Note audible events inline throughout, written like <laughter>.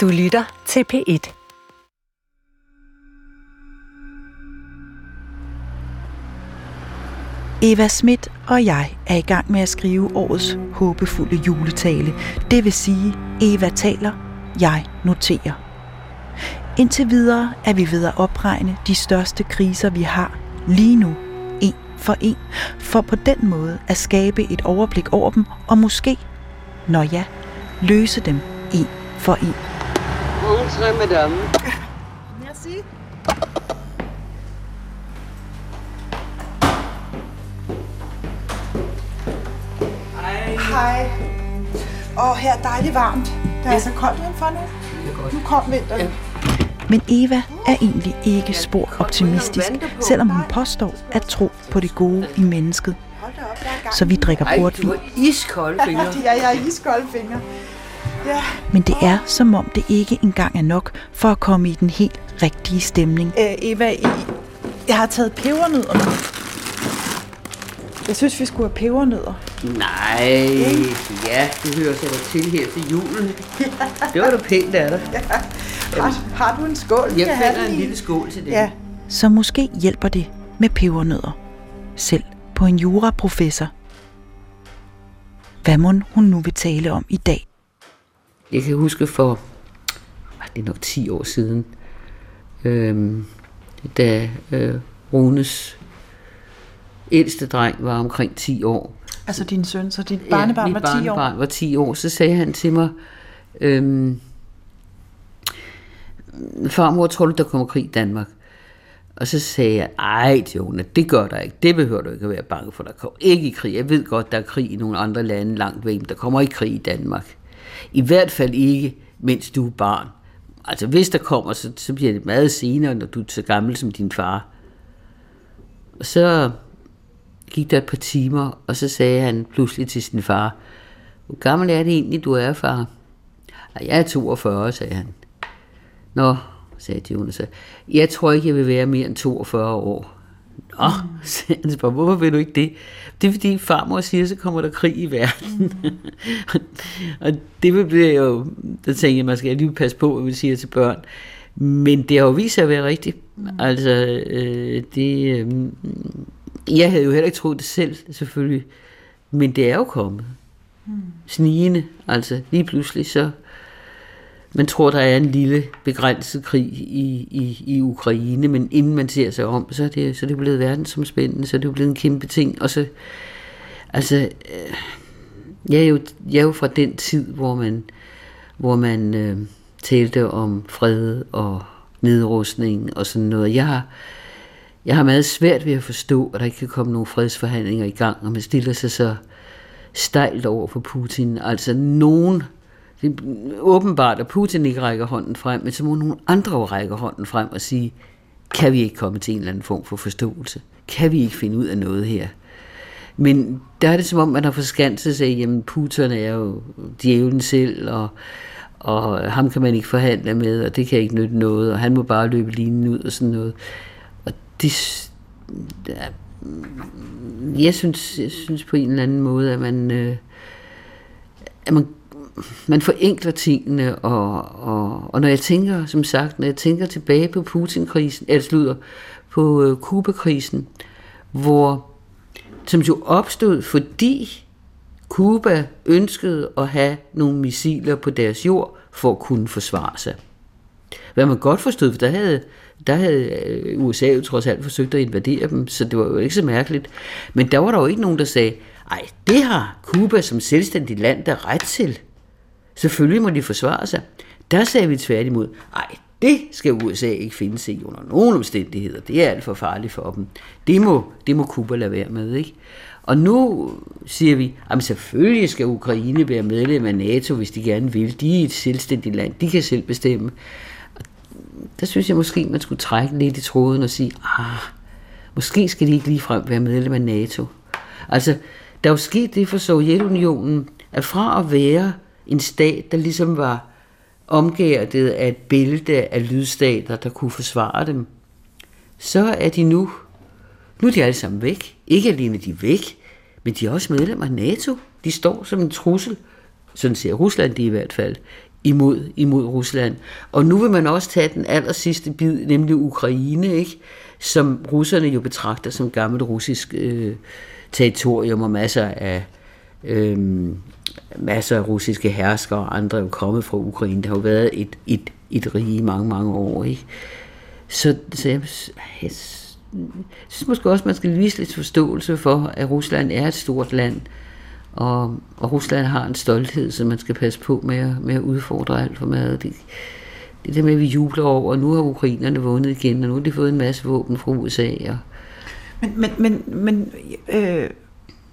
Du lytter til P1. Eva Schmidt og jeg er i gang med at skrive årets håbefulde juletale. Det vil sige, Eva taler, jeg noterer. Indtil videre er vi ved at opregne de største kriser, vi har lige nu, en for en, for på den måde at skabe et overblik over dem, og måske, når ja, løse dem en for en. Bonjour, madame. Merci. Hej. Og her er dejligt varmt. Det er ja. så koldt udenfor nu. Nu kom vinteren. Ja. Men Eva er egentlig ikke spor optimistisk, selvom hun påstår at tro på det gode i mennesket. Så vi drikker portvin. Ej, du har iskolde <laughs> fingre. Ja, jeg har iskolde fingre. Ja. Men det er som om det ikke engang er nok for at komme i den helt rigtige stemning. Æ, Eva, jeg har taget pebernødder med. Jeg synes, vi skulle have pebernødder. Nej, ja, det hører sig da til her til julen. <laughs> Det var da pænt af dig. Ja. Har, har du en skål? Jeg finder en lille skål til det. Ja. Så måske hjælper det med pebernødder. Selv på en juraprofessor. Hvad må hun nu vil tale om i dag? Jeg kan huske for, det er nok 10 år siden, øhm, da øh, Runes ældste dreng var omkring 10 år. Altså din søn, så dit barnebarn ja, var mit 10 år? barnebarn var 10 år. Så sagde han til mig, øhm, farmor, tror du, der kommer krig i Danmark? Og så sagde jeg, ej Jonah, det gør der ikke. Det behøver du ikke at være bange for. Der kommer ikke i krig. Jeg ved godt, der er krig i nogle andre lande langt væk, men der kommer ikke krig i Danmark. I hvert fald ikke, mens du er barn. Altså hvis der kommer, så, så bliver det meget senere, når du er så gammel som din far. Og så gik der et par timer, og så sagde han pludselig til sin far, hvor gammel er det egentlig, du er, far? Jeg er 42, sagde han. Nå, sagde Jonas, jeg tror ikke, jeg vil være mere end 42 år. Nå, sagde han, så bare, hvorfor vil du ikke det? Det er fordi farmor siger, så kommer der krig i verden. <laughs> og det bliver jo, der tænker jeg, man skal lige passe på, hvad vi siger til børn. Men det har jo vist sig at være rigtigt. Altså, øh, det, øh, jeg havde jo heller ikke troet det selv, selvfølgelig. Men det er jo kommet. Snigende, altså lige pludselig så... Man tror, der er en lille begrænset krig i, i, i Ukraine, men inden man ser sig om, så er det, så er det blevet verdensomspændende, så er det jo blevet en kæmpe ting. Og så, altså, øh, jeg er jo, jeg er jo fra den tid, hvor man, hvor man øh, talte om fred og nedrustning og sådan noget. Jeg har, jeg har meget svært ved at forstå, at der ikke kan komme nogle fredsforhandlinger i gang, og man stiller sig så stejlt over for Putin. Altså nogen, det er åbenbart, at Putin ikke rækker hånden frem, men så må nogle andre jo række hånden frem og sige, kan vi ikke komme til en eller anden form for forståelse? Kan vi ikke finde ud af noget her? Men der er det som om, man har forskanset sig, jamen Putin er jo djævlen selv, og, og ham kan man ikke forhandle med, og det kan ikke nytte noget, og han må bare løbe linen ud og sådan noget. Og det, der, jeg synes, jeg synes på en eller anden måde, at man, øh, at man, man forenkler tingene, og, og, og når jeg tænker, som sagt, når jeg tænker tilbage på Putin-krisen, eller slutter, på øh, Kuba-krisen, hvor, som jo opstod, fordi Kuba ønskede at have nogle missiler på deres jord, for at kunne forsvare sig. Hvad man godt forstod, for der havde, der havde øh, USA jo trods alt forsøgt at invadere dem, så det var jo ikke så mærkeligt. Men der var der jo ikke nogen, der sagde, ej, det har Kuba som selvstændigt land der ret til. Selvfølgelig må de forsvare sig. Der sagde vi tværtimod, ej, det skal USA ikke finde sig i under nogen omstændigheder. Det er alt for farligt for dem. Det må, det må Kuba lade være med, ikke? Og nu siger vi, at selvfølgelig skal Ukraine være medlem af NATO, hvis de gerne vil. De er et selvstændigt land. De kan selv bestemme. Og der synes jeg måske, man skulle trække lidt i tråden og sige, ah, måske skal de ikke ligefrem være medlem af NATO. Altså, der er jo sket det for Sovjetunionen, at fra at være en stat, der ligesom var omgærdet af et bælte af lydstater, der kunne forsvare dem, så er de nu, nu er de alle sammen væk. Ikke alene de er væk, men de er også medlemmer af NATO. De står som en trussel, sådan ser Rusland det i hvert fald, imod, imod Rusland. Og nu vil man også tage den aller sidste bid, nemlig Ukraine, ikke? som russerne jo betragter som gammelt russisk øh, territorium og masser af øh, masser af russiske herskere og andre er jo kommet fra Ukraine. Der har jo været et, et, et rige i mange, mange år. Ikke? Så, så jeg, jeg synes måske også, man skal vise lidt forståelse for, at Rusland er et stort land, og, og Rusland har en stolthed, som man skal passe på med at, med at udfordre alt for meget. Det, det der med, at vi jubler over, og nu har ukrainerne vundet igen, og nu har de fået en masse våben fra USA. Og... Men, men, men, men øh,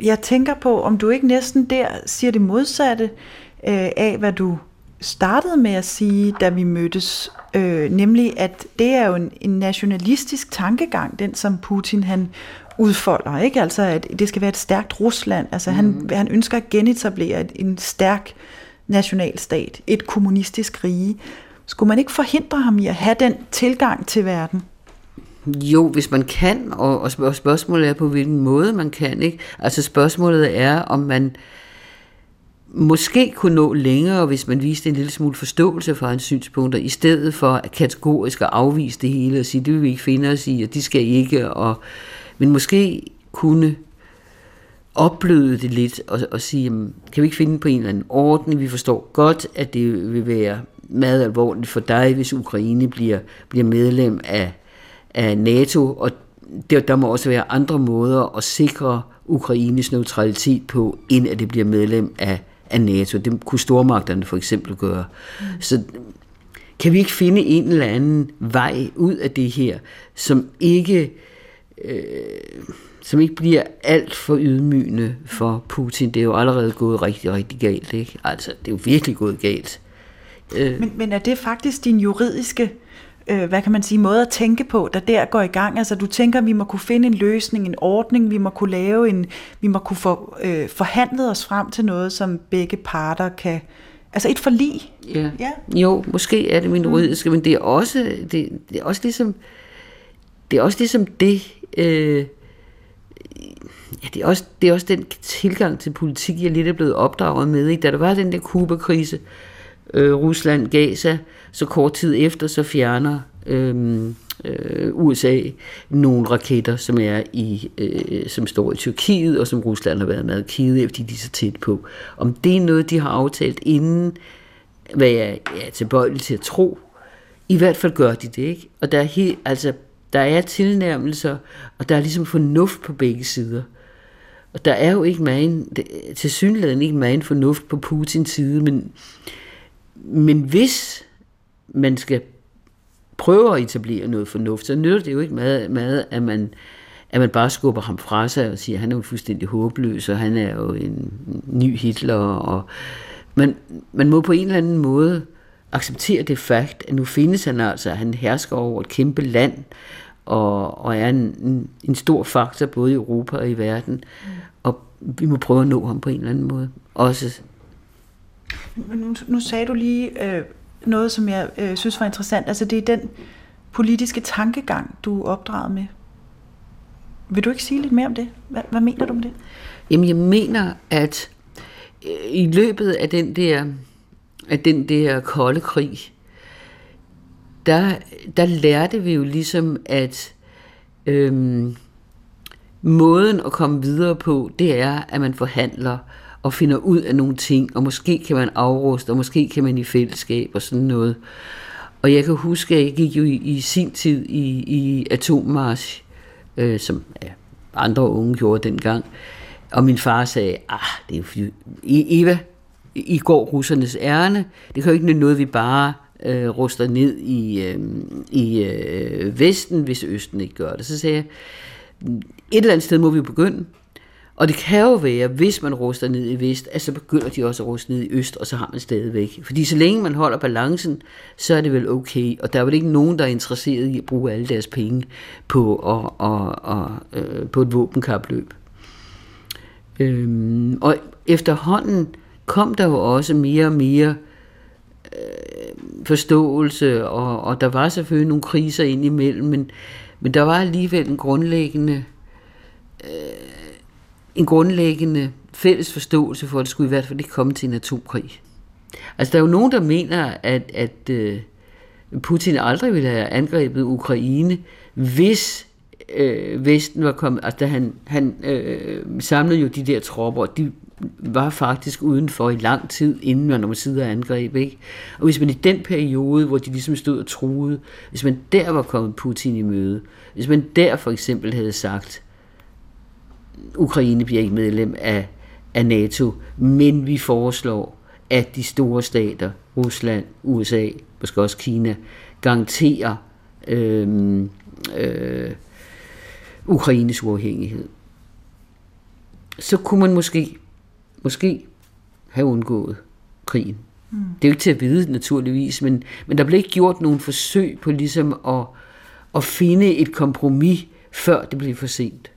jeg tænker på, om du ikke næsten der siger det modsatte øh, af, hvad du startede med at sige, da vi mødtes, øh, nemlig at det er jo en, en nationalistisk tankegang, den som Putin han udfolder, ikke? Altså at det skal være et stærkt Rusland. Altså mm. han, han ønsker at genetablere et, en stærk nationalstat, et kommunistisk rige. Skulle man ikke forhindre ham i at have den tilgang til verden? Jo, hvis man kan, og, og spørgsmålet er på hvilken måde man kan. ikke. Altså spørgsmålet er, om man måske kunne nå længere, hvis man viste en lille smule forståelse for hans synspunkter, i stedet for at kategorisk at afvise det hele og sige, det vil vi ikke finde os i, og de skal ikke, og, men måske kunne opbløde det lidt og, og sige, jamen, kan vi ikke finde på en eller anden orden? Vi forstår godt, at det vil være meget alvorligt for dig, hvis Ukraine bliver, bliver medlem af, af NATO, og der, der må også være andre måder at sikre Ukraines neutralitet på, end at det bliver medlem af, af NATO. Det kunne stormagterne for eksempel gøre. Mm. Så kan vi ikke finde en eller anden vej ud af det her, som ikke, øh, som ikke bliver alt for ydmygende for Putin? Det er jo allerede gået rigtig, rigtig galt. Ikke? Altså, det er jo virkelig gået galt. Øh. Men, men er det faktisk din juridiske øh, hvad kan man sige, måde at tænke på, der der går i gang. Altså du tænker, vi må kunne finde en løsning, en ordning, vi må kunne lave en, vi må kunne få øh, forhandlet os frem til noget, som begge parter kan, altså et forlig. Ja. ja. Jo, måske er det min juridiske, mm. men det er også, det, det er også ligesom, det er også ligesom det, øh, ja, det er, også, det er også den tilgang til politik, jeg lidt er blevet opdraget med. Ikke? Da der var den der Kuba-krise, øh, Rusland sig, så kort tid efter, så fjerner øhm, øh, øh, USA nogle raketter, som er i, øh, som står i Tyrkiet, og som Rusland har været meget kede af, fordi de er så tæt på. Om det er noget, de har aftalt inden, hvad jeg er tilbøjelig til at tro, i hvert fald gør de det, ikke? Og der er, helt, altså, der er tilnærmelser, og der er ligesom fornuft på begge sider. Og der er jo ikke meget, til synligheden ikke meget fornuft på Putins side, men, men hvis man skal prøve at etablere noget fornuft, så nytter det jo ikke meget, meget at man at man bare skubber ham fra sig og siger, at han er jo fuldstændig håbløs, og han er jo en ny Hitler. Og man, man må på en eller anden måde acceptere det fakt, at nu findes han altså, han hersker over et kæmpe land, og, og er en, en, en stor faktor både i Europa og i verden. Og vi må prøve at nå ham på en eller anden måde. Også. Nu, nu sagde du lige øh, noget, som jeg øh, synes var interessant. Altså det er den politiske tankegang, du er opdraget med. Vil du ikke sige lidt mere om det? Hvad, hvad mener du om det? Jamen jeg mener, at øh, i løbet af den der, af den der kolde krig, der, der lærte vi jo ligesom, at øhm, måden at komme videre på, det er, at man forhandler og finder ud af nogle ting, og måske kan man afruste, og måske kan man i fællesskab og sådan noget. Og jeg kan huske, at jeg gik jo i, i sin tid i, i atommarsch, øh, som ja, andre unge gjorde dengang, og min far sagde, ah, det er jo e, Eva, i går russernes ærne, det kan jo ikke noget, vi bare øh, ruster ned i, øh, i øh, Vesten, hvis Østen ikke gør det. Så sagde jeg, et eller andet sted må vi begynde, og det kan jo være, hvis man ruster ned i vest, at så begynder de også at ruste ned i øst, og så har man stadigvæk. Fordi så længe man holder balancen, så er det vel okay. Og der er vel ikke nogen, der er interesseret i at bruge alle deres penge på, og, og, og, øh, på et våbenkapløb. Øhm, og efterhånden kom der jo også mere og mere øh, forståelse, og, og der var selvfølgelig nogle kriser indimellem, men, men der var alligevel en grundlæggende øh, en grundlæggende fælles forståelse for, at det skulle i hvert fald ikke komme til en atomkrig. Altså, der er jo nogen, der mener, at, at øh, Putin aldrig ville have angrebet Ukraine, hvis øh, Vesten var kommet... Altså, da han, han øh, samlede jo de der tropper, de var faktisk udenfor i lang tid, inden man om sidder angreb. Ikke? Og hvis man i den periode, hvor de ligesom stod og truede, hvis man der var kommet Putin i møde, hvis man der for eksempel havde sagt, Ukraine bliver ikke medlem af, af NATO, men vi foreslår, at de store stater, Rusland, USA, måske også Kina, garanterer øh, øh, Ukraines uafhængighed. Så kunne man måske, måske have undgået krigen. Mm. Det er jo ikke til at vide, naturligvis, men, men der blev ikke gjort nogen forsøg på ligesom at, at finde et kompromis, før det blev for sent.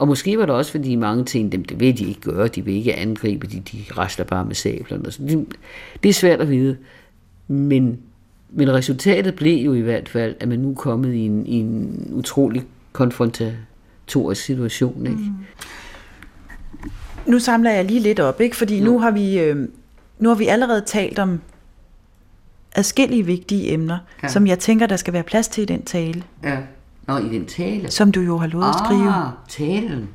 Og måske var det også, fordi mange tænkte, dem, det vil de ikke gøre, de vil ikke angribe, de, de rasler bare med sablerne. Det, det er svært at vide, men, men resultatet blev jo i hvert fald, at man nu er kommet i en, i en utrolig konfrontatorisk situation. Ikke? Mm. Nu samler jeg lige lidt op, ikke? fordi ja. nu har vi øh, nu har vi allerede talt om adskillige vigtige emner, ja. som jeg tænker, der skal være plads til i den tale. Ja. Nå, i den tale. Som du jo har lovet at skrive. Ah, talen.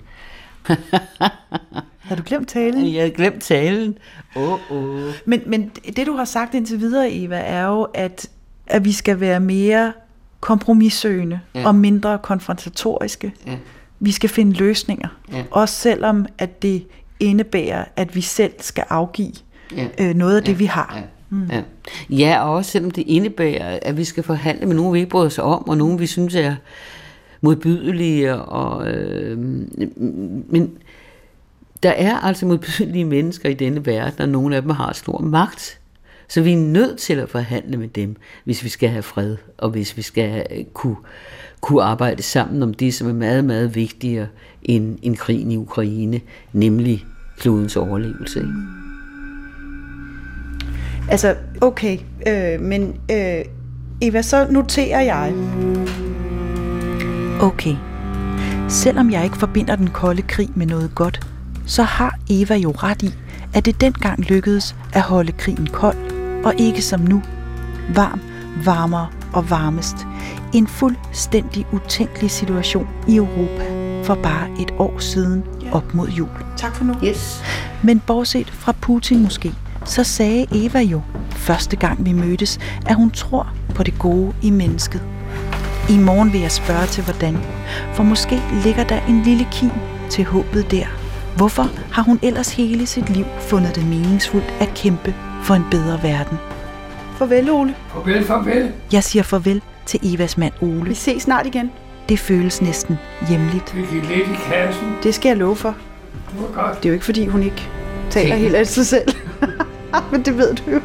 <laughs> har du glemt talen? Jeg har glemt talen. Oh, oh. Men, men det, du har sagt indtil videre, Eva, er jo, at, at vi skal være mere kompromissøgende ja. og mindre konfrontatoriske. Ja. Vi skal finde løsninger. Ja. Også selvom, at det indebærer, at vi selv skal afgive ja. øh, noget af det, vi har. Ja. Mm. Ja. ja, og også selvom det indebærer, at vi skal forhandle med nogen, vi ikke bryder os om, og nogen, vi synes er modbydelige. Og, øh, men der er altså modbydelige mennesker i denne verden, og nogle af dem har stor magt. Så vi er nødt til at forhandle med dem, hvis vi skal have fred, og hvis vi skal kunne, kunne arbejde sammen om det, som er meget, meget vigtigere end, end krigen i Ukraine, nemlig klodens overlevelse. Ikke? Altså, okay, øh, men øh, Eva, så noterer jeg. Okay. Selvom jeg ikke forbinder den kolde krig med noget godt, så har Eva jo ret i, at det dengang lykkedes at holde krigen kold, og ikke som nu. Varm, varmere og varmest. En fuldstændig utænkelig situation i Europa for bare et år siden op mod jul. Tak for nu. Yes. Men bortset fra Putin måske, så sagde Eva jo, første gang vi mødtes, at hun tror på det gode i mennesket. I morgen vil jeg spørge til hvordan, for måske ligger der en lille kim til håbet der. Hvorfor har hun ellers hele sit liv fundet det meningsfuldt at kæmpe for en bedre verden? Farvel, Ole. Farvel, farvel. Jeg siger farvel til Evas mand Ole. Vi ses snart igen. Det føles næsten hjemligt. Vi gik lidt i kassen. Det skal jeg love for. Det var godt. Det er jo ikke, fordi hun ikke taler helt af sig selv. <laughs> <laughs> Men det ved du jo.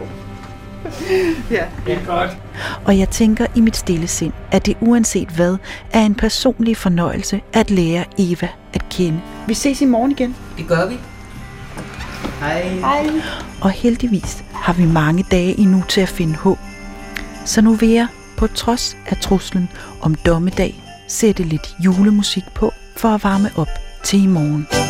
ja. Det er godt. Og jeg tænker i mit stille sind, at det uanset hvad, er en personlig fornøjelse at lære Eva at kende. Vi ses i morgen igen. Det gør vi. Hej. Hej. Og heldigvis har vi mange dage endnu til at finde håb. Så nu vil jeg, på trods af truslen om dommedag, sætte lidt julemusik på for at varme op til i morgen.